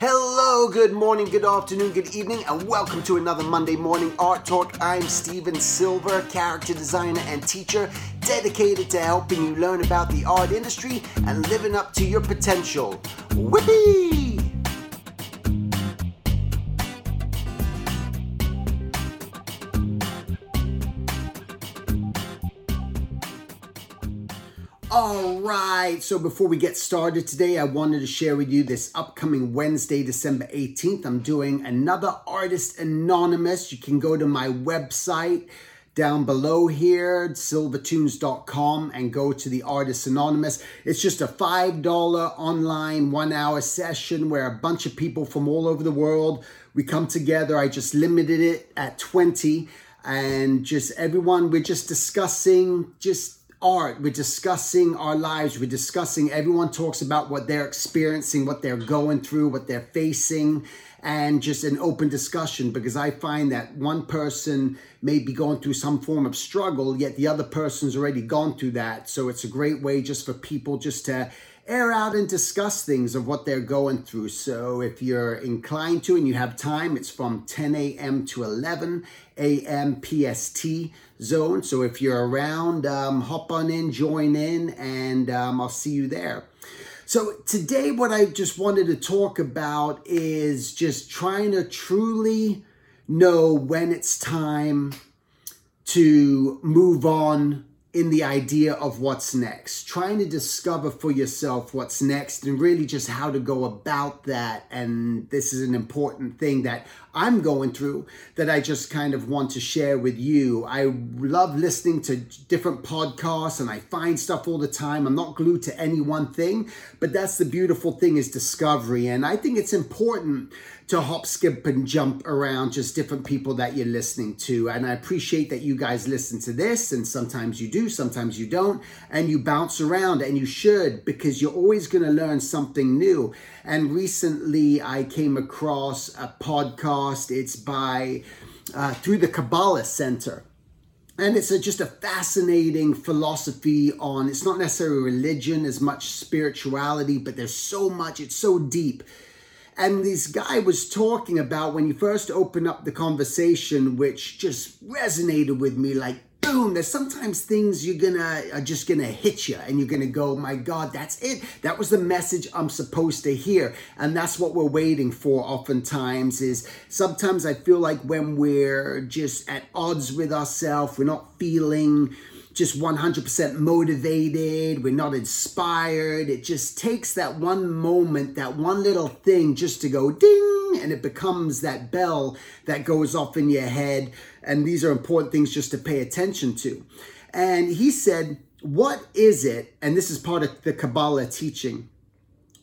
Hello, good morning, good afternoon, good evening, and welcome to another Monday Morning Art Talk. I'm Stephen Silver, character designer and teacher, dedicated to helping you learn about the art industry and living up to your potential. Whippy! Right, so before we get started today, I wanted to share with you this upcoming Wednesday, December 18th. I'm doing another Artist Anonymous. You can go to my website down below here, silvertoons.com, and go to the Artist Anonymous. It's just a $5 online one hour session where a bunch of people from all over the world we come together. I just limited it at 20 and just everyone, we're just discussing just art, we're discussing our lives, we're discussing, everyone talks about what they're experiencing, what they're going through, what they're facing, and just an open discussion because I find that one person may be going through some form of struggle, yet the other person's already gone through that. So it's a great way just for people just to air out and discuss things of what they're going through. So if you're inclined to and you have time, it's from 10 a.m. to 11 a.m. PST zone. So if you're around, um, hop on in, join in, and um, I'll see you there. So today, what I just wanted to talk about is just trying to truly know when it's time to move on in the idea of what's next, trying to discover for yourself what's next and really just how to go about that. And this is an important thing that I'm going through that I just kind of want to share with you. I love listening to different podcasts and I find stuff all the time. I'm not glued to any one thing, but that's the beautiful thing is discovery. And I think it's important to hop, skip, and jump around just different people that you're listening to. And I appreciate that you guys listen to this, and sometimes you do, sometimes you don't, and you bounce around, and you should because you're always going to learn something new. And recently, I came across a podcast. It's by uh, through the Kabbalah Center. And it's a, just a fascinating philosophy on, it's not necessarily religion as much spirituality, but there's so much, it's so deep and this guy was talking about when you first open up the conversation, which just resonated with me like, boom, there's sometimes things you're gonna are just gonna hit you and you're gonna go, my God, that's it. That was the message I'm supposed to hear. And that's what we're waiting for oftentimes is sometimes I feel like when we're just at odds with ourselves, we're not feeling just 100% motivated, we're not inspired. It just takes that one moment, that one little thing just to go ding, and it becomes that bell that goes off in your head. And these are important things just to pay attention to. And he said, What is it? And this is part of the Kabbalah teaching.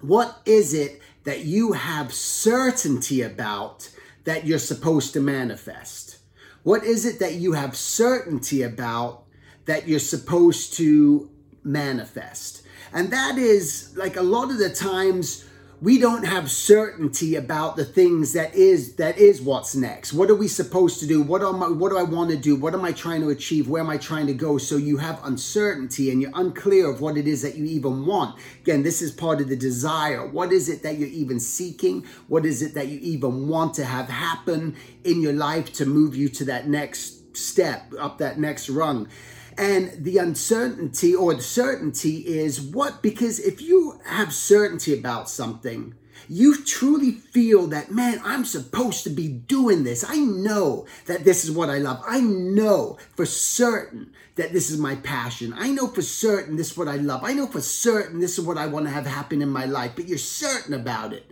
What is it that you have certainty about that you're supposed to manifest? What is it that you have certainty about that you're supposed to manifest. And that is like a lot of the times we don't have certainty about the things that is that is what's next. What are we supposed to do? What am I, what do I want to do? What am I trying to achieve? Where am I trying to go? So you have uncertainty and you're unclear of what it is that you even want. Again, this is part of the desire. What is it that you're even seeking? What is it that you even want to have happen in your life to move you to that next step, up that next rung? And the uncertainty or the certainty is what? Because if you have certainty about something, you truly feel that, man, I'm supposed to be doing this. I know that this is what I love. I know for certain that this is my passion. I know for certain this is what I love. I know for certain this is what I want to have happen in my life, but you're certain about it.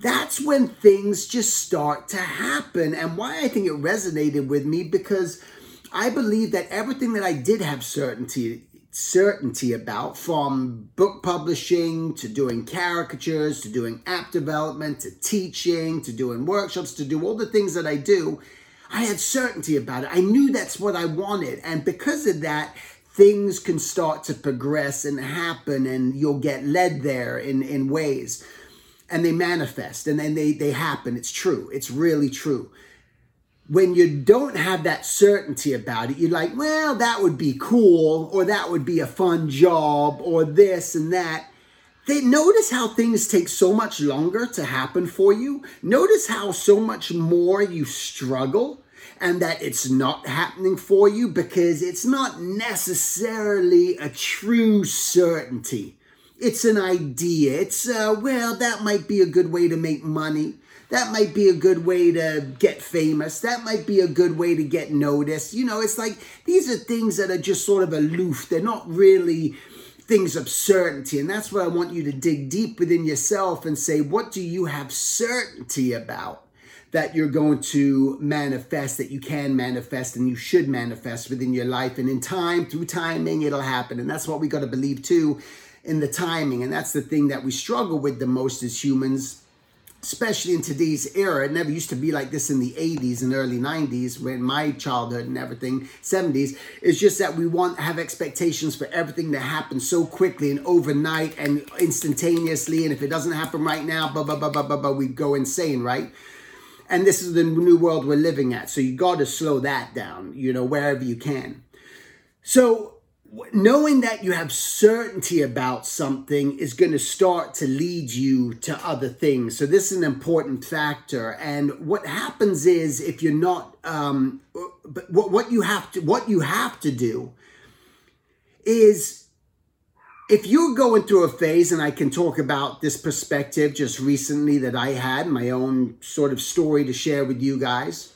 That's when things just start to happen. And why I think it resonated with me because I believe that everything that I did have certainty certainty about from book publishing to doing caricatures to doing app development to teaching to doing workshops to do all the things that I do I had certainty about it. I knew that's what I wanted. And because of that things can start to progress and happen and you'll get led there in in ways. And they manifest and then they they happen. It's true. It's really true when you don't have that certainty about it, you're like, well, that would be cool, or that would be a fun job, or this and that. they notice how things take so much longer to happen for you. Notice how so much more you struggle and that it's not happening for you because it's not necessarily a true certainty. It's an idea. It's, uh, well, that might be a good way to make money. That might be a good way to get famous. That might be a good way to get noticed. You know, it's like these are things that are just sort of aloof. They're not really things of certainty. And that's what I want you to dig deep within yourself and say, what do you have certainty about? That you're going to manifest, that you can manifest, and you should manifest within your life. And in time, through timing, it'll happen. And that's what we got to believe too in the timing. And that's the thing that we struggle with the most as humans especially in today's era. It never used to be like this in the 80s and early 90s when my childhood and everything, 70s. It's just that we want have expectations for everything to happen so quickly and overnight and instantaneously. And if it doesn't happen right now, blah, blah, blah, blah, blah, blah, we go insane, right? And this is the new world we're living at. So you got to slow that down, you know, wherever you can. So knowing that you have certainty about something is going to start to lead you to other things. So this is an important factor. And what happens is if you're not, um, but what, what you have to, what you have to do is if you're going through a phase, and I can talk about this perspective just recently that I had, my own sort of story to share with you guys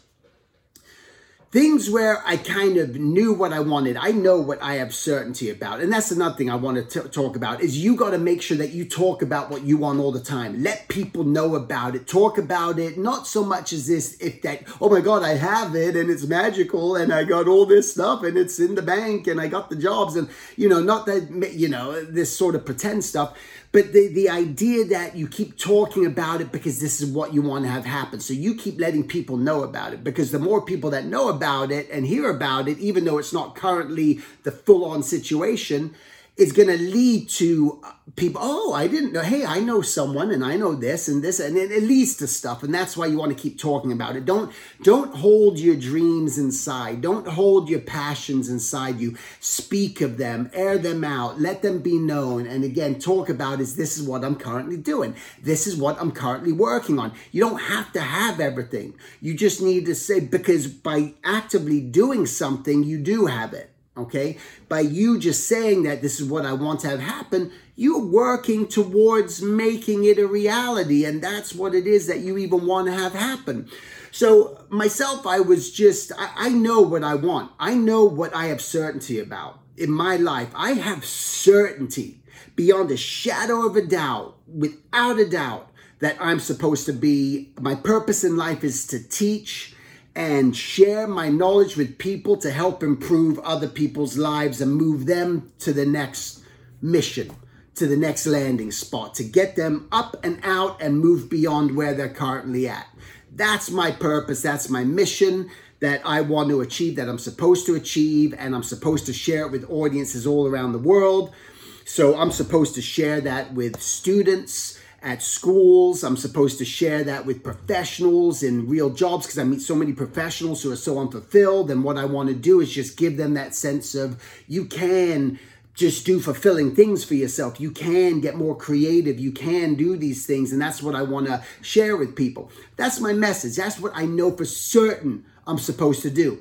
things where I kind of knew what I wanted. I know what I have certainty about. And that's another thing I want to t- talk about is you got to make sure that you talk about what you want all the time. Let people know about it. Talk about it. Not so much as this if that oh my god, I have it and it's magical and I got all this stuff and it's in the bank and I got the jobs and you know, not that you know, this sort of pretend stuff but the, the idea that you keep talking about it because this is what you want to have happen. So you keep letting people know about it because the more people that know about it and hear about it, even though it's not currently the full on situation, is going to lead to uh, people oh i didn't know hey i know someone and i know this and this and it, it, leads to stuff and that's why you want to keep talking about it. Don't don't hold your dreams inside. Don't hold your passions inside you. Speak of them air them out let them be known and again talk about is this is what i'm currently doing. This is what i'm currently working on. You don't have to have everything. You just need to say because by actively doing something you do have it okay? By you just saying that this is what I want to have happen, you're working towards making it a reality. And that's what it is that you even want to have happen. So, myself, I was just, I, I know what I want. I know what I have certainty about in my life. I have certainty beyond a shadow of a doubt, without a doubt, that I'm supposed to be. My purpose in life is to teach and share my knowledge with people to help improve other people's lives and move them to the next mission, to the next landing spot, to get them up and out and move beyond where they're currently at. That's my purpose, that's my mission that I want to achieve, that I'm supposed to achieve, and I'm supposed to share it with audiences all around the world. So I'm supposed to share that with students at schools. I'm supposed to share that with professionals in real jobs because I meet so many professionals who are so unfulfilled. And what I want to do is just give them that sense of you can just do fulfilling things for yourself. You can get more creative. You can do these things. And that's what I want to share with people. That's my message. That's what I know for certain I'm supposed to do.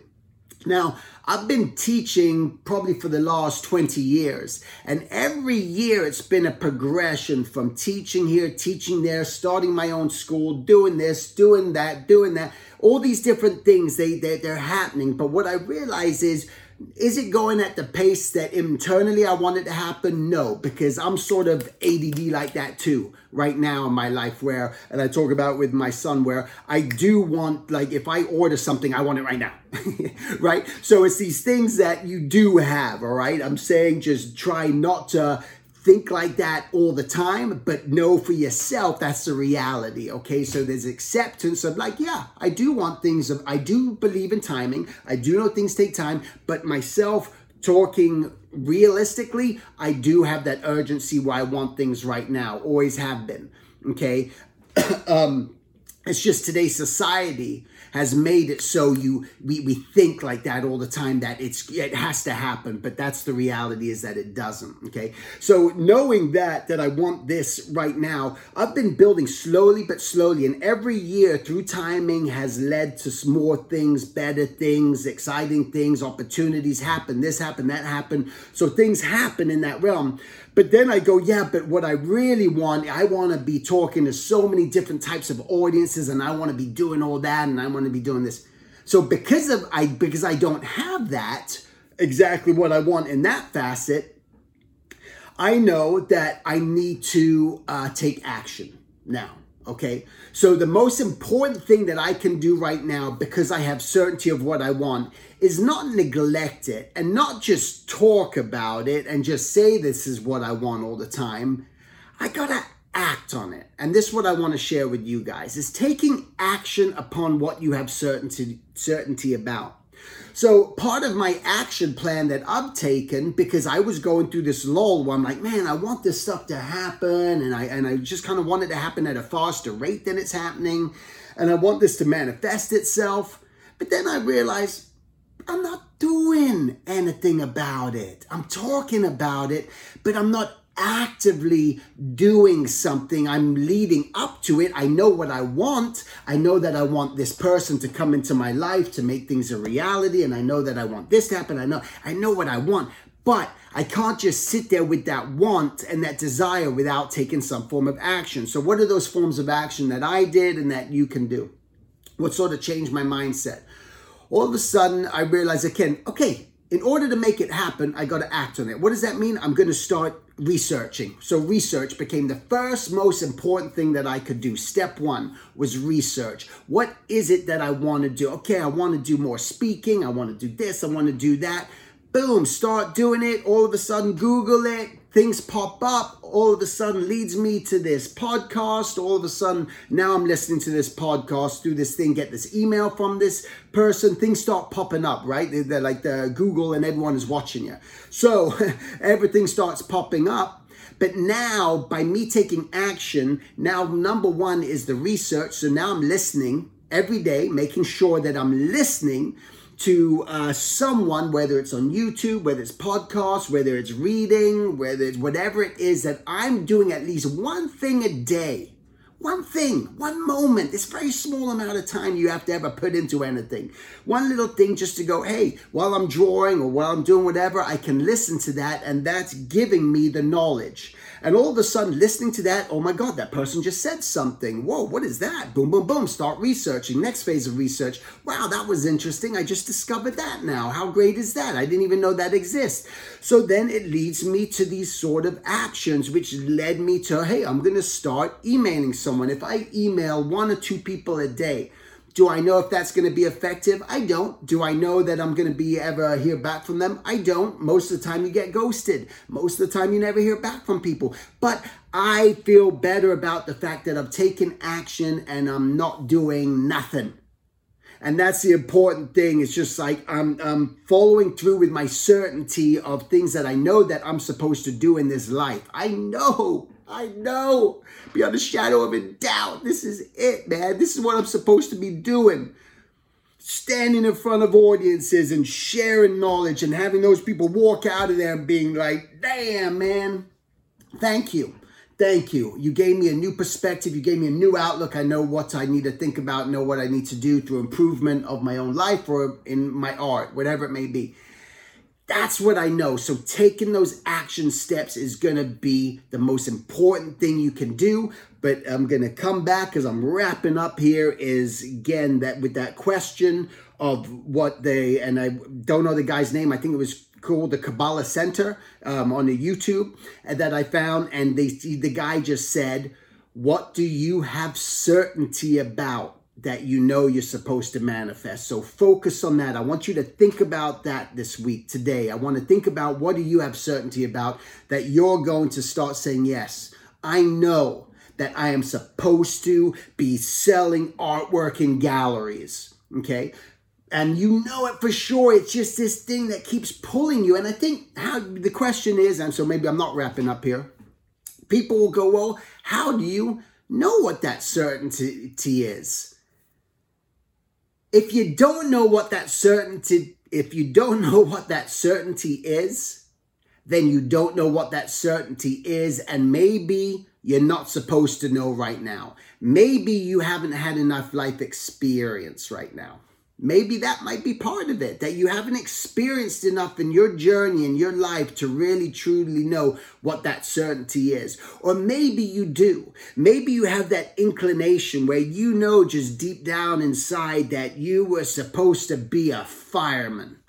Now, I've been teaching probably for the last 20 years, and every year it's been a progression from teaching here, teaching there, starting my own school, doing this, doing that, doing that. All these different things, they, they, they're happening. But what I realize is is it going at the pace that internally I want it to happen? No, because I'm sort of ADD like that too right now in my life where, and I talk about with my son where I do want, like, if I order something, I want it right now, right? So it's these things that you do have, all right? I'm saying just try not to think like that all the time, but know for yourself that's the reality. Okay, so there's acceptance of like, yeah, I do want things of, I do believe in timing. I do know things take time, but myself talking realistically, I do have that urgency where I want things right now. Always have been. Okay, um, It's just today's society has made it so you we, we think like that all the time that it's it has to happen but that's the reality is that it doesn't okay? So knowing that that i want this right now i've been building slowly but slowly and every year through timing has led to more things better things exciting things opportunities happen this happened that happened. So things happen in that realm. But then I go, yeah, but what I really want, I want to be talking to so many different types of audiences and I want to be doing all that and I want to be doing this. So because of I because I don't have that exactly what I want in that facet, I know that I need to uh, take action now. Okay. So the most important thing that I can do right now, because I have certainty of what I want, is not neglect it and not just talk about it and just say this is what I want all the time. I gotta act on it. And this is what I want to share with you guys is taking action upon what you have certainty certainty about. So part of my action plan that I've taken because I was going through this lull where I'm like, man, I want this stuff to happen, and I and I just kind of want it to happen at a faster rate than it's happening, and I want this to manifest itself. But then I realized I'm not doing anything about it. I'm talking about it, but I'm not actively doing something. I'm leading up to it. I know what I want. I know that I want this person to come into my life to make things a reality. And I know that I want this to happen. I know, I know what I want. But I can't just sit there with that want and that desire without taking some form of action. So, what are those forms of action that I did and that you can do? What sort of changed my mindset? All of a sudden, I realized again, okay, in order to make it happen, I got to act on it. What does that mean? I'm going to start researching. So research became the first most important thing that I could do. Step one was research. What is it that I want to do? Okay, I want to do more speaking. I want to do this. I want to do that. Boom, start doing it. All of a sudden, Google it things pop up all of a sudden leads me to this podcast. All of a sudden now i'm listening to this podcast do this thing get this email from this person. Things start popping up right? They're, they're like the google and everyone is watching you. So everything starts popping up. But now, by me taking action, now number one is the research. So now I'm listening every day, making sure that I'm listening to uh, someone, whether it's on YouTube, whether it's podcasts, whether it's reading, whether it's whatever it is, that I'm doing at least one thing a day. One thing, one moment, this very small amount of time you have to ever put into anything. One little thing just to go, hey, while I'm drawing or while I'm doing whatever, I can listen to that, and that's giving me the knowledge. And all of a sudden, listening to that, oh my God, that person just said something. Whoa, what is that? Boom, boom, boom. Start researching. Next phase of research. Wow, that was interesting. I just discovered that now. How great is that? I didn't even know that exists. So then it leads me to these sort of actions, which led me to, hey, I'm going to start emailing someone. If I email one or two people a day, do I know if that's going to be effective? I don't. Do I know that I'm going to be ever hear back from them? I don't. Most of the time you get ghosted. Most of the time you never hear back from people. But I feel better about the fact that I've taken action and I'm not doing nothing. And that's the important thing. It's just like I'm, I'm following through with my certainty of things that I know that I'm supposed to do in this life. I know I know beyond the shadow of a doubt. This is it, man. This is what I'm supposed to be doing. Standing in front of audiences and sharing knowledge and having those people walk out of there being like, damn, man, thank you. Thank you. You gave me a new perspective. You gave me a new outlook. I know what I need to think about, know what I need to do through improvement of my own life or in my art, whatever it may be. That's what I know. So taking those action steps is going to be the most important thing you can do. But I'm going to come back as I'm wrapping up here is again that with that question of what they, and I don't know the guy's name. I think it was called the Kabbalah Center um, on the YouTube that I found. And they, the guy just said, what do you have certainty about? That you know you're supposed to manifest. So focus on that. I want you to think about that this week, today. I want to think about what do you have certainty about that you're going to start saying, yes, I know that I am supposed to be selling artwork in galleries. Okay. And you know it for sure. It's just this thing that keeps pulling you. And I think how the question is, and so maybe I'm not wrapping up here. People will go, well, how do you know what that certainty is. If you don't know what that certainty if you don't know what that certainty is, then you don't know what that certainty is and maybe you're not supposed to know right now. Maybe you haven't had enough life experience right now. Maybe that might be part of it, that you haven't experienced enough in your journey in your life to really truly know what that certainty is. Or maybe you do. Maybe you have that inclination where you know just deep down inside that you were supposed to be a fireman.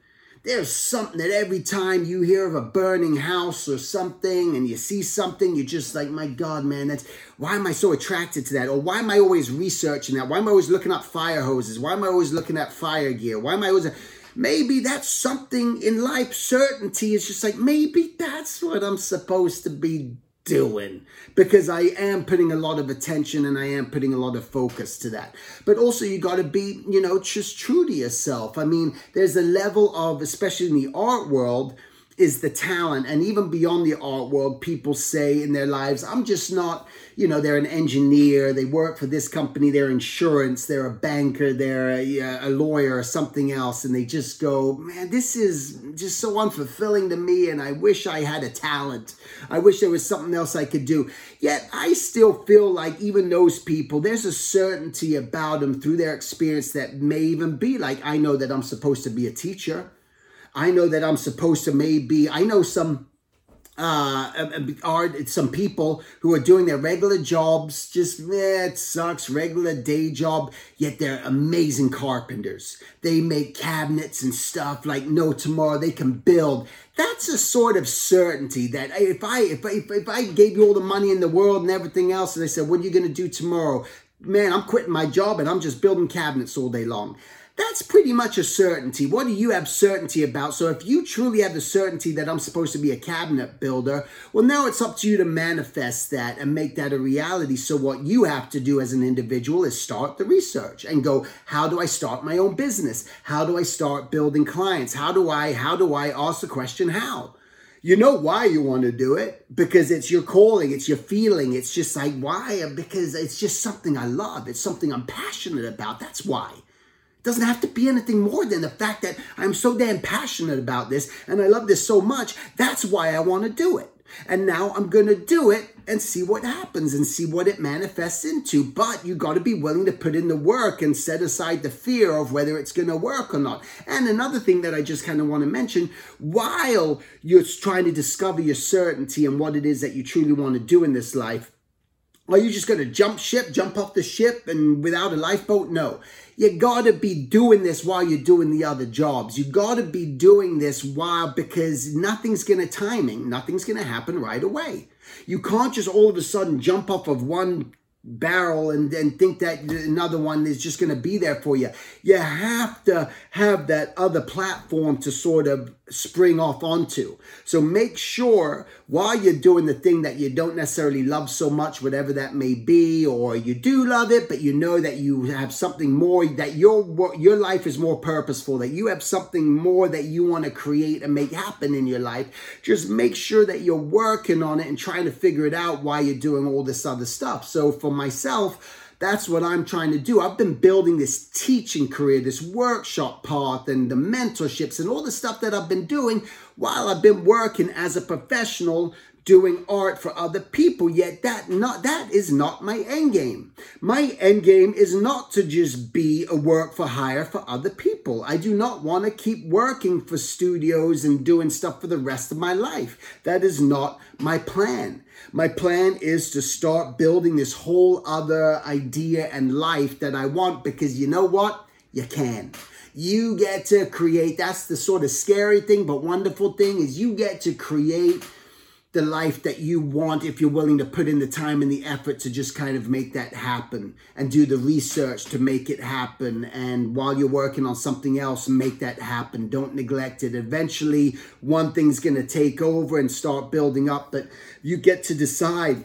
There's something that every time you hear of a burning house or something and you see something, you're just like, my God, man, that's why am I so attracted to that? Or why am I always researching that? Why am I always looking up fire hoses? Why am I always looking at fire gear? Why am I always maybe that's something in life certainty is just like maybe that's what i'm supposed to be doing because I am putting a lot of attention and I am putting a lot of focus to that. But also, you got to be, you know, just true to yourself. I mean, there's a level of, especially in the art world, is the talent. And even beyond the art world, people say in their lives, I'm just not, you know, they're an engineer, they work for this company, they're insurance, they're a banker, they're a, a lawyer or something else. And they just go, man, this is just so unfulfilling to me. And I wish I had a talent. I wish there was something else I could do. Yet I still feel like even those people, there's a certainty about them through their experience that may even be like, I know that I'm supposed to be a teacher. I know that I'm supposed to maybe, I know some uh, are some people who are doing their regular jobs, just eh, it sucks, regular day job, yet they're amazing carpenters. They make cabinets and stuff like no tomorrow. They can build. That's a sort of certainty that if I if I, if I gave you all the money in the world and everything else, and I said, "What are you going to do tomorrow?" Man, I'm quitting my job and I'm just building cabinets all day long that's pretty much a certainty. What do you have certainty about? So if you truly have the certainty that I'm supposed to be a cabinet builder, well, now it's up to you to manifest that and make that a reality. So what you have to do as an individual is start the research and go, how do I start my own business? How do I start building clients? How do I, how do I ask the question, how? You know why you want to do it because it's your calling, it's your feeling. It's just like, why? Because it's just something I love. It's something I'm passionate about. That's why. It doesn't have to be anything more than the fact that I'm so damn passionate about this and I love this so much. That's why I want to do it. And now I'm going to do it and see what happens and see what it manifests into. But you got to be willing to put in the work and set aside the fear of whether it's going to work or not. And another thing that I just kind of want to mention while you're trying to discover your certainty and what it is that you truly want to do in this life, are you just going to jump ship, jump off the ship and without a lifeboat? No. You got to be doing this while you're doing the other jobs. You got to be doing this while because nothing's to timing, nothing's to happen right away. You can't just all of a sudden jump off of one barrel and then think that another one is just going to be there for you. You have to have that other platform to sort of spring off onto. So make sure while you're doing the thing that you don't necessarily love so much, whatever that may be, or you do love it, but you know that you have something more, that your your life is more purposeful, that you have something more that you want to create and make happen in your life. Just make sure that you're working on it and trying to figure it out while you're doing all this other stuff. So for myself, that's what I'm trying to do. I've been building this teaching career, this workshop path, and the mentorships and all the stuff that I've been doing while I've been working as a professional doing art for other people yet that not that is not my end game my end game is not to just be a work for hire for other people. I do not want to keep working for studios and doing stuff for the rest of my life. That is not my plan. My plan is to start building this whole other idea and life that i want because you know what? You can. You get to create that's the sort of scary thing but wonderful thing is you get to create the life that you want if you're willing to put in the time and the effort to just kind of make that happen and do the research to make it happen. And while you're working on something else, make that happen. Don't neglect it. Eventually, one thing's going to take over and start building up, but you get to decide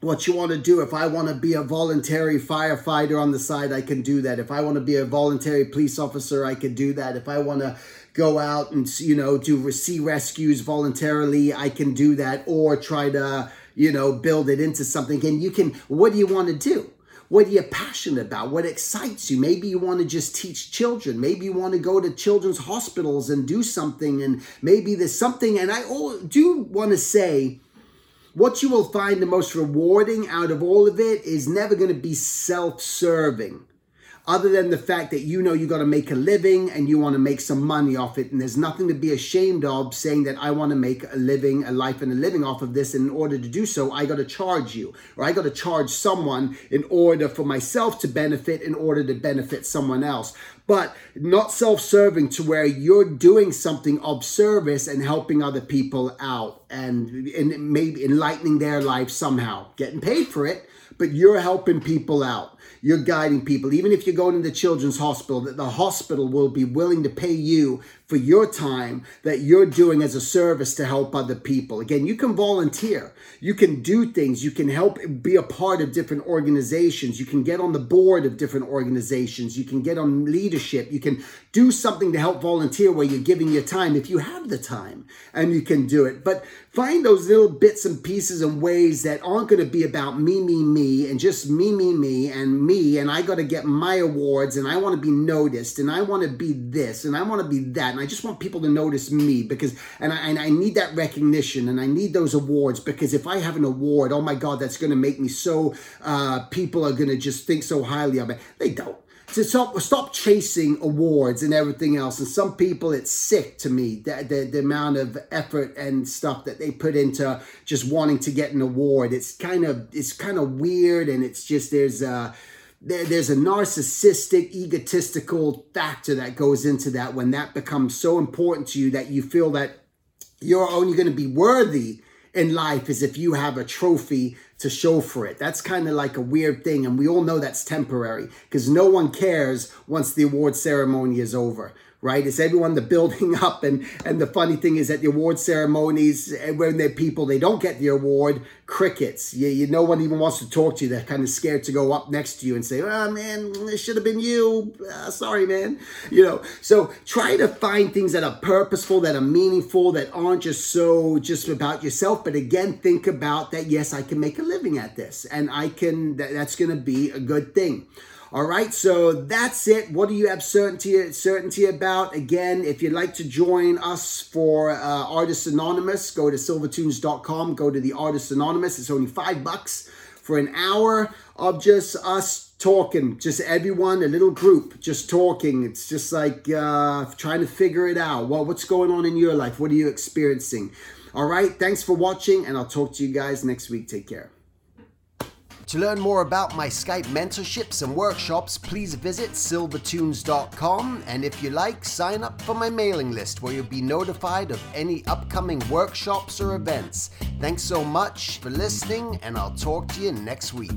what you want to do. If I want to be a voluntary firefighter on the side, I can do that. If I want to be a voluntary police officer, I can do that. If I want to go out and you know do sea rescues voluntarily, I can do that, or try to you know, build it into something. And you can, what do you want to do? What are you passionate about? What excites you? Maybe you want to just teach children. Maybe you want to go to children's hospitals and do something. And maybe there's something. And I do want to say, what you will find the most rewarding out of all of it is never going to be self serving other than the fact that you know you got to make a living and you want to make some money off it. And there's nothing to be ashamed of saying that I want to make a living, a life and a living off of this. And in order to do so, I got to charge you or I got to charge someone in order for myself to benefit, in order to benefit someone else. But not self serving to where you're doing something of service and helping other people out and, and maybe enlightening their life somehow, getting paid for it, but you're helping people out you're guiding people. Even if you're going into children's hospital, that the hospital will be willing to pay you for your time that you're doing as a service to help other people. Again, you can volunteer, you can do things, you can help be a part of different organizations, you can get on the board of different organizations, you can get on leadership, you can do something to help volunteer where you're giving your time if you have the time and you can do it. But find those little bits and pieces and ways that aren't going to be about me, me, me, and just me, me, me, and me, and I got to get my awards, and I want to be noticed, and I want to be this, and I want to be that and I just want people to notice me because and I, and I need that recognition and I need those awards because if I have an award, oh my God, that's going to make me so uh, people are going to just think so highly of it. They don't. So stop, stop chasing awards and everything else. And some people, it's sick to me the, the, the amount of effort and stuff that they put into just wanting to get an award. It's kind of it's kind of weird, and it's just there's uh there, there's a narcissistic, egotistical factor that goes into that when that becomes so important to you that you feel that you're only going to be worthy in life is if you have a trophy to show for it. That's kind of like a weird thing. And we all know that's temporary because no one cares once the award ceremony is over right? It's everyone the building up. And, and the funny thing is at the award ceremonies, eh, when they're people, they don't get the award, crickets. You, you, no one even wants to talk to you. They're kind of scared to go up next to you and say, oh man, it should have been you. Uh, sorry, man. You know, so try to find things that are purposeful, that are meaningful, that aren't just so just about yourself. But again, think about that. Yes, I can make a living at this and I can, that, that's going to be a good thing. All right, so that's it. What do you have certainty certainty about? Again, if you'd like to join us for uh, Artists Anonymous, go to silvertoons.com. go to the Artists Anonymous. It's only five bucks for an hour of just us talking, just everyone, a little group, just talking. It's just like uh, trying to figure it out. Well, what's going on in your life? What are you experiencing? All right, thanks for watching, and I'll talk to you guys next week. Take care. To learn more about my Skype mentorships and workshops, please visit silvertoons.com. And if you like, sign up for my mailing list where you'll be notified of any upcoming workshops or events. Thanks so much for listening, and I'll talk to you next week.